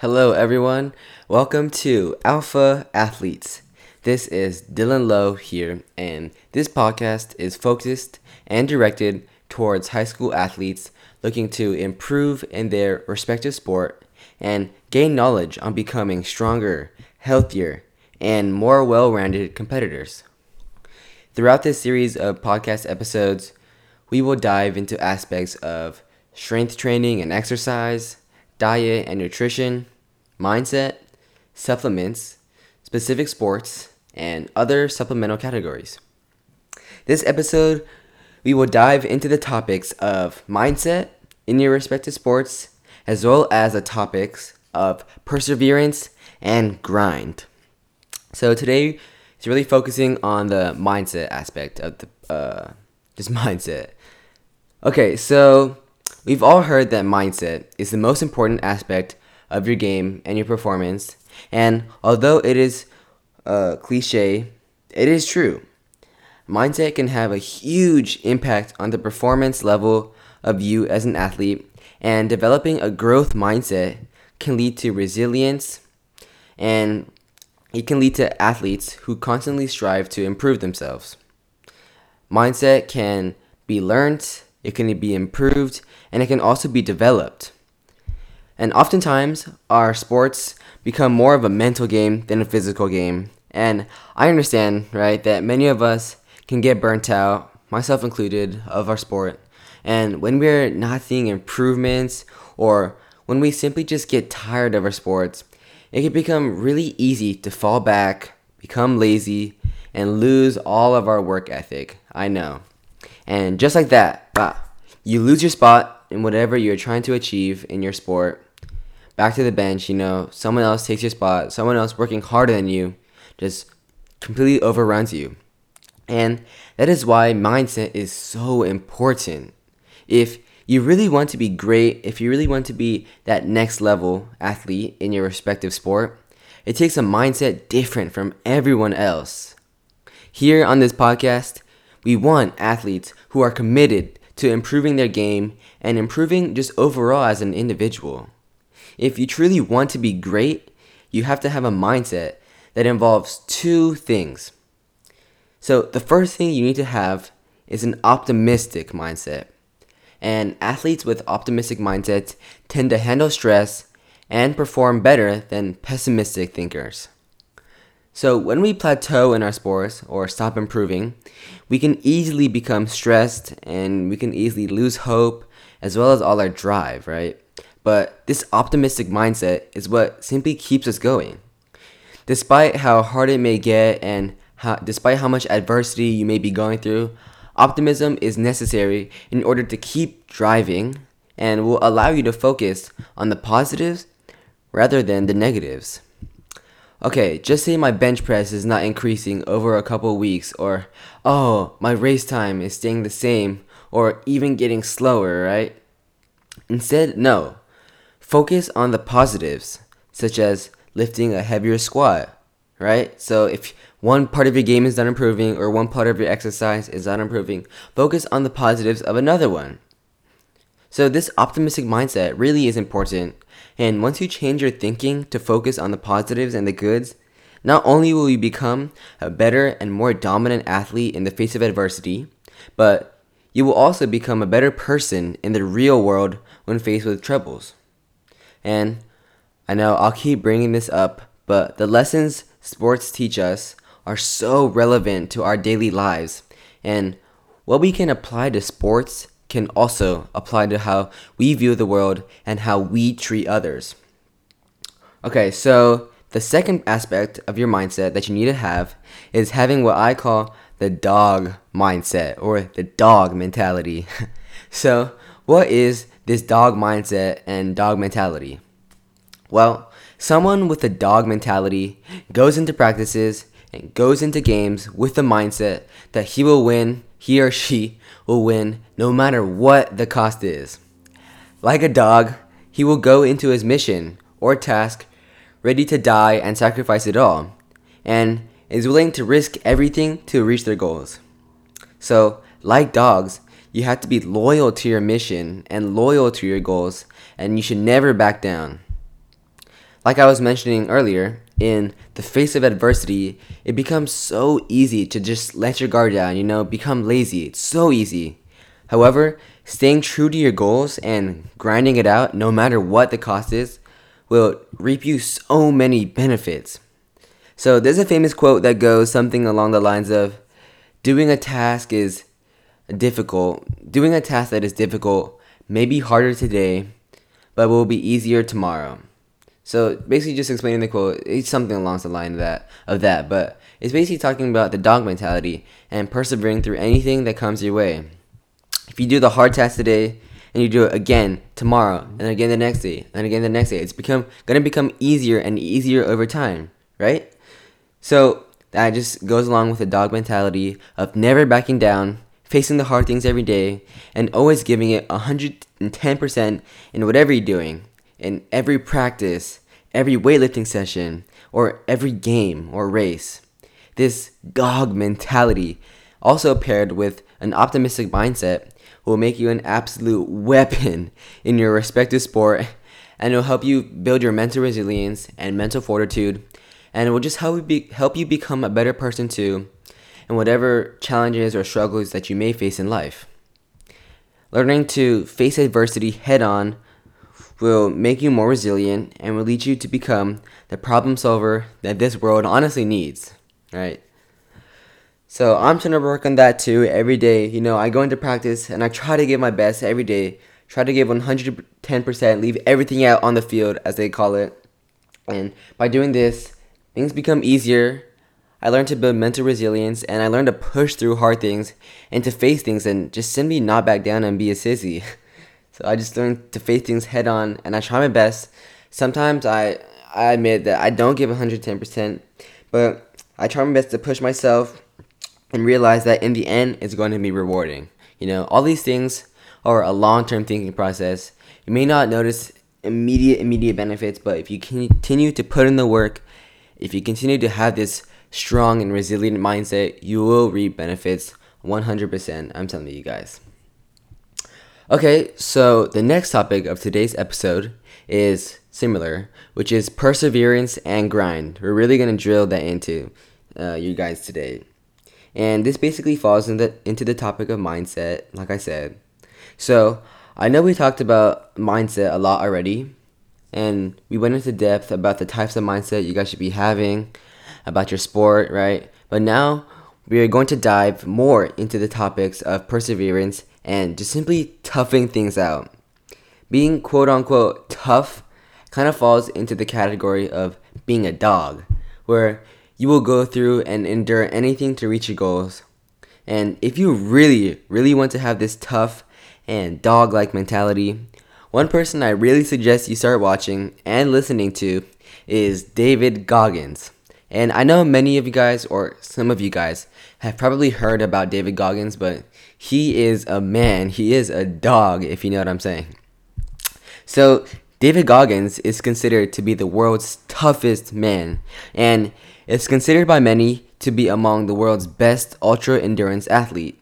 Hello, everyone. Welcome to Alpha Athletes. This is Dylan Lowe here, and this podcast is focused and directed towards high school athletes looking to improve in their respective sport and gain knowledge on becoming stronger, healthier, and more well rounded competitors. Throughout this series of podcast episodes, we will dive into aspects of strength training and exercise diet and nutrition, mindset, supplements, specific sports, and other supplemental categories. This episode, we will dive into the topics of mindset in your respective sports, as well as the topics of perseverance and grind. So today, it's really focusing on the mindset aspect of the uh, just mindset. Okay, so We've all heard that mindset is the most important aspect of your game and your performance, and although it is a cliche, it is true. Mindset can have a huge impact on the performance level of you as an athlete, and developing a growth mindset can lead to resilience and it can lead to athletes who constantly strive to improve themselves. Mindset can be learned, it can be improved, and it can also be developed. And oftentimes, our sports become more of a mental game than a physical game. And I understand, right, that many of us can get burnt out, myself included, of our sport. And when we're not seeing improvements or when we simply just get tired of our sports, it can become really easy to fall back, become lazy, and lose all of our work ethic. I know. And just like that, bah, you lose your spot in whatever you're trying to achieve in your sport, back to the bench, you know, someone else takes your spot, someone else working harder than you just completely overruns you. And that is why mindset is so important. If you really want to be great, if you really want to be that next level athlete in your respective sport, it takes a mindset different from everyone else. Here on this podcast, we want athletes who are committed to improving their game and improving just overall as an individual. If you truly want to be great, you have to have a mindset that involves two things. So, the first thing you need to have is an optimistic mindset. And athletes with optimistic mindsets tend to handle stress and perform better than pessimistic thinkers. So, when we plateau in our sports or stop improving, we can easily become stressed and we can easily lose hope as well as all our drive, right? But this optimistic mindset is what simply keeps us going. Despite how hard it may get and how, despite how much adversity you may be going through, optimism is necessary in order to keep driving and will allow you to focus on the positives rather than the negatives. Okay, just say my bench press is not increasing over a couple weeks, or oh, my race time is staying the same, or even getting slower, right? Instead, no. Focus on the positives, such as lifting a heavier squat, right? So if one part of your game is not improving, or one part of your exercise is not improving, focus on the positives of another one. So, this optimistic mindset really is important and once you change your thinking to focus on the positives and the goods, not only will you become a better and more dominant athlete in the face of adversity, but you will also become a better person in the real world when faced with troubles. And I know I'll keep bringing this up, but the lessons sports teach us are so relevant to our daily lives. And what we can apply to sports can also apply to how we view the world and how we treat others. Okay, so the second aspect of your mindset that you need to have is having what I call the dog mindset or the dog mentality. so, what is this dog mindset and dog mentality? Well, someone with a dog mentality goes into practices and goes into games with the mindset that he will win, he or she will win no matter what the cost is. Like a dog, he will go into his mission or task ready to die and sacrifice it all, and is willing to risk everything to reach their goals. So, like dogs, you have to be loyal to your mission and loyal to your goals, and you should never back down. like I was mentioning earlier, in the face of adversity, it becomes so easy to just let your guard down, you know, become lazy. It's so easy. However, staying true to your goals and grinding it out, no matter what the cost is, will reap you so many benefits. So, there's a famous quote that goes something along the lines of Doing a task is difficult. Doing a task that is difficult may be harder today, but will be easier tomorrow. So basically, just explaining the quote, it's something along the line of that of that, but it's basically talking about the dog mentality and persevering through anything that comes your way. If you do the hard task today and you do it again tomorrow and again the next day and again the next day, it's become gonna become easier and easier over time, right? So that just goes along with the dog mentality of never backing down, facing the hard things every day, and always giving it 110% in whatever you're doing in every practice, every weightlifting session, or every game or race. This dog mentality, also paired with an optimistic mindset, will make you an absolute weapon in your respective sport and it will help you build your mental resilience and mental fortitude and it will just help you, be, help you become a better person too in whatever challenges or struggles that you may face in life. Learning to face adversity head on will make you more resilient and will lead you to become the problem solver that this world honestly needs, right? So I'm trying to work on that too every day. You know, I go into practice and I try to give my best every day. Try to give 110%, leave everything out on the field, as they call it. And by doing this, things become easier. I learned to build mental resilience and I learned to push through hard things and to face things and just simply not back down and be a sissy. So I just learned to face things head on, and I try my best. Sometimes I I admit that I don't give 110%, but I try my best to push myself and realize that in the end, it's going to be rewarding. You know, all these things are a long-term thinking process. You may not notice immediate immediate benefits, but if you continue to put in the work, if you continue to have this strong and resilient mindset, you will reap benefits 100%. I'm telling you guys. Okay, so the next topic of today's episode is similar, which is perseverance and grind. We're really gonna drill that into uh, you guys today, and this basically falls in the, into the topic of mindset, like I said. So I know we talked about mindset a lot already, and we went into depth about the types of mindset you guys should be having, about your sport, right? But now we are going to dive more into the topics of perseverance and just simply toughing things out. Being quote unquote tough kind of falls into the category of being a dog, where you will go through and endure anything to reach your goals. And if you really, really want to have this tough and dog like mentality, one person I really suggest you start watching and listening to is David Goggins. And I know many of you guys, or some of you guys, have probably heard about David Goggins, but he is a man. He is a dog, if you know what I'm saying. So, David Goggins is considered to be the world's toughest man, and is considered by many to be among the world's best ultra endurance athlete.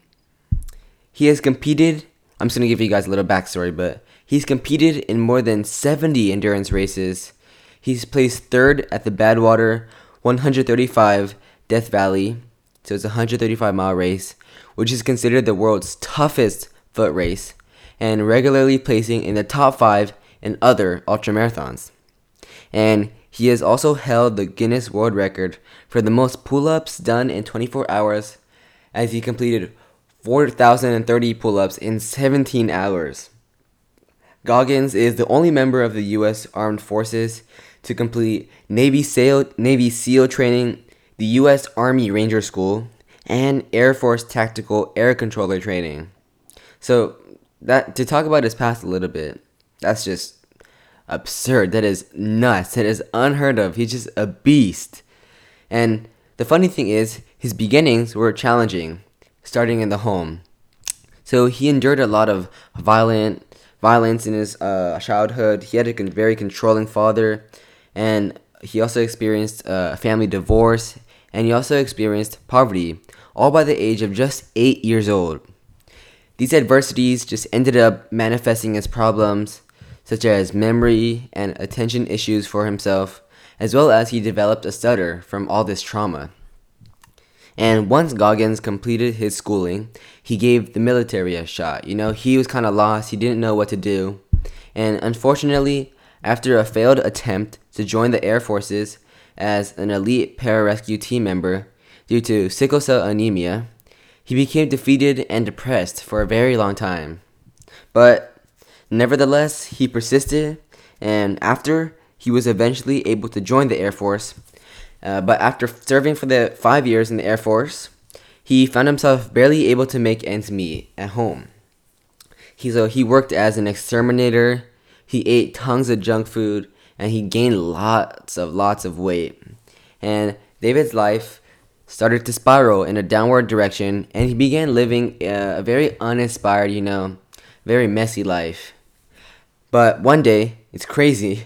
He has competed, I'm just gonna give you guys a little backstory, but he's competed in more than 70 endurance races. He's placed third at the Badwater 135 Death Valley, so it's a 135 mile race, which is considered the world's toughest foot race, and regularly placing in the top five in other ultramarathons. And he has also held the Guinness World Record for the most pull ups done in 24 hours, as he completed 4,030 pull ups in 17 hours. Goggins is the only member of the U.S. Armed Forces to complete Navy SEAL, Navy SEAL training, the U.S. Army Ranger School, and Air Force Tactical Air Controller training. So that to talk about his past a little bit, that's just absurd. That is nuts. That is unheard of. He's just a beast. And the funny thing is, his beginnings were challenging, starting in the home. So he endured a lot of violent violence in his uh, childhood. He had a con- very controlling father, and he also experienced a family divorce, and he also experienced poverty all by the age of just 8 years old. These adversities just ended up manifesting as problems, such as memory and attention issues for himself, as well as he developed a stutter from all this trauma. And once Goggins completed his schooling, he gave the military a shot. You know, he was kind of lost, he didn't know what to do. And unfortunately, after a failed attempt to join the Air Forces as an elite pararescue team member due to sickle cell anemia, he became defeated and depressed for a very long time. But nevertheless, he persisted, and after he was eventually able to join the Air Force, uh, but after serving for the five years in the Air Force, he found himself barely able to make ends meet at home. He, so he worked as an exterminator, he ate tons of junk food, and he gained lots of lots of weight. And David's life started to spiral in a downward direction, and he began living a very uninspired, you know, very messy life. But one day, it's crazy.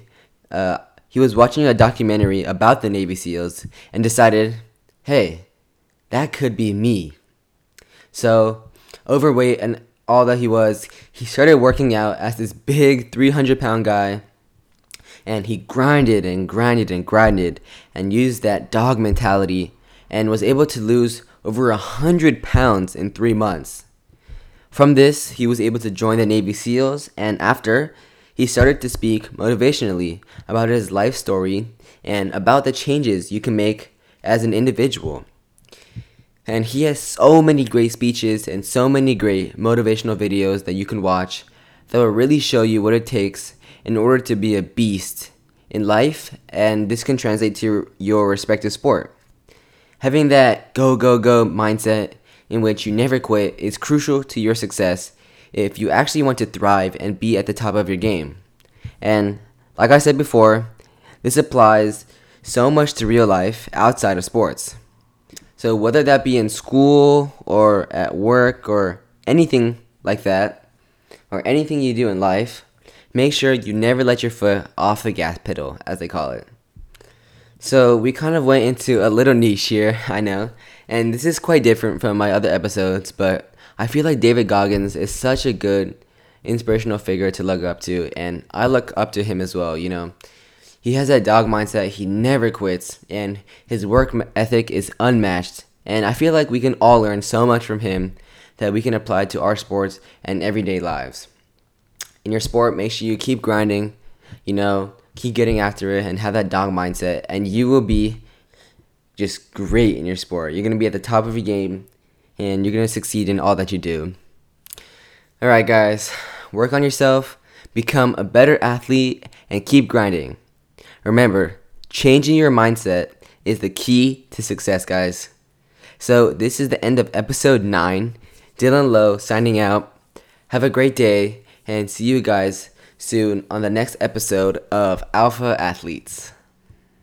Uh, he was watching a documentary about the Navy SEALs and decided, hey, that could be me. So, overweight and all that he was, he started working out as this big 300 pound guy. And he grinded and grinded and grinded and used that dog mentality and was able to lose over a hundred pounds in three months. From this, he was able to join the Navy SEALs, and after, he started to speak motivationally about his life story and about the changes you can make as an individual. And he has so many great speeches and so many great motivational videos that you can watch that will really show you what it takes in order to be a beast in life, and this can translate to your respective sport. Having that go, go, go mindset in which you never quit is crucial to your success if you actually want to thrive and be at the top of your game. And like I said before, this applies so much to real life outside of sports. So whether that be in school or at work or anything like that, or anything you do in life, make sure you never let your foot off the gas pedal, as they call it. So we kind of went into a little niche here, I know, and this is quite different from my other episodes, but I feel like David Goggins is such a good inspirational figure to look up to, and I look up to him as well. You know, he has that dog mindset, he never quits, and his work ethic is unmatched. And I feel like we can all learn so much from him that we can apply to our sports and everyday lives. In your sport, make sure you keep grinding, you know, keep getting after it, and have that dog mindset, and you will be just great in your sport. You're going to be at the top of your game and you're going to succeed in all that you do. All right, guys, work on yourself, become a better athlete, and keep grinding. Remember, changing your mindset is the key to success, guys. So, this is the end of episode 9. Dylan Lowe signing out. Have a great day, and see you guys soon on the next episode of Alpha Athletes.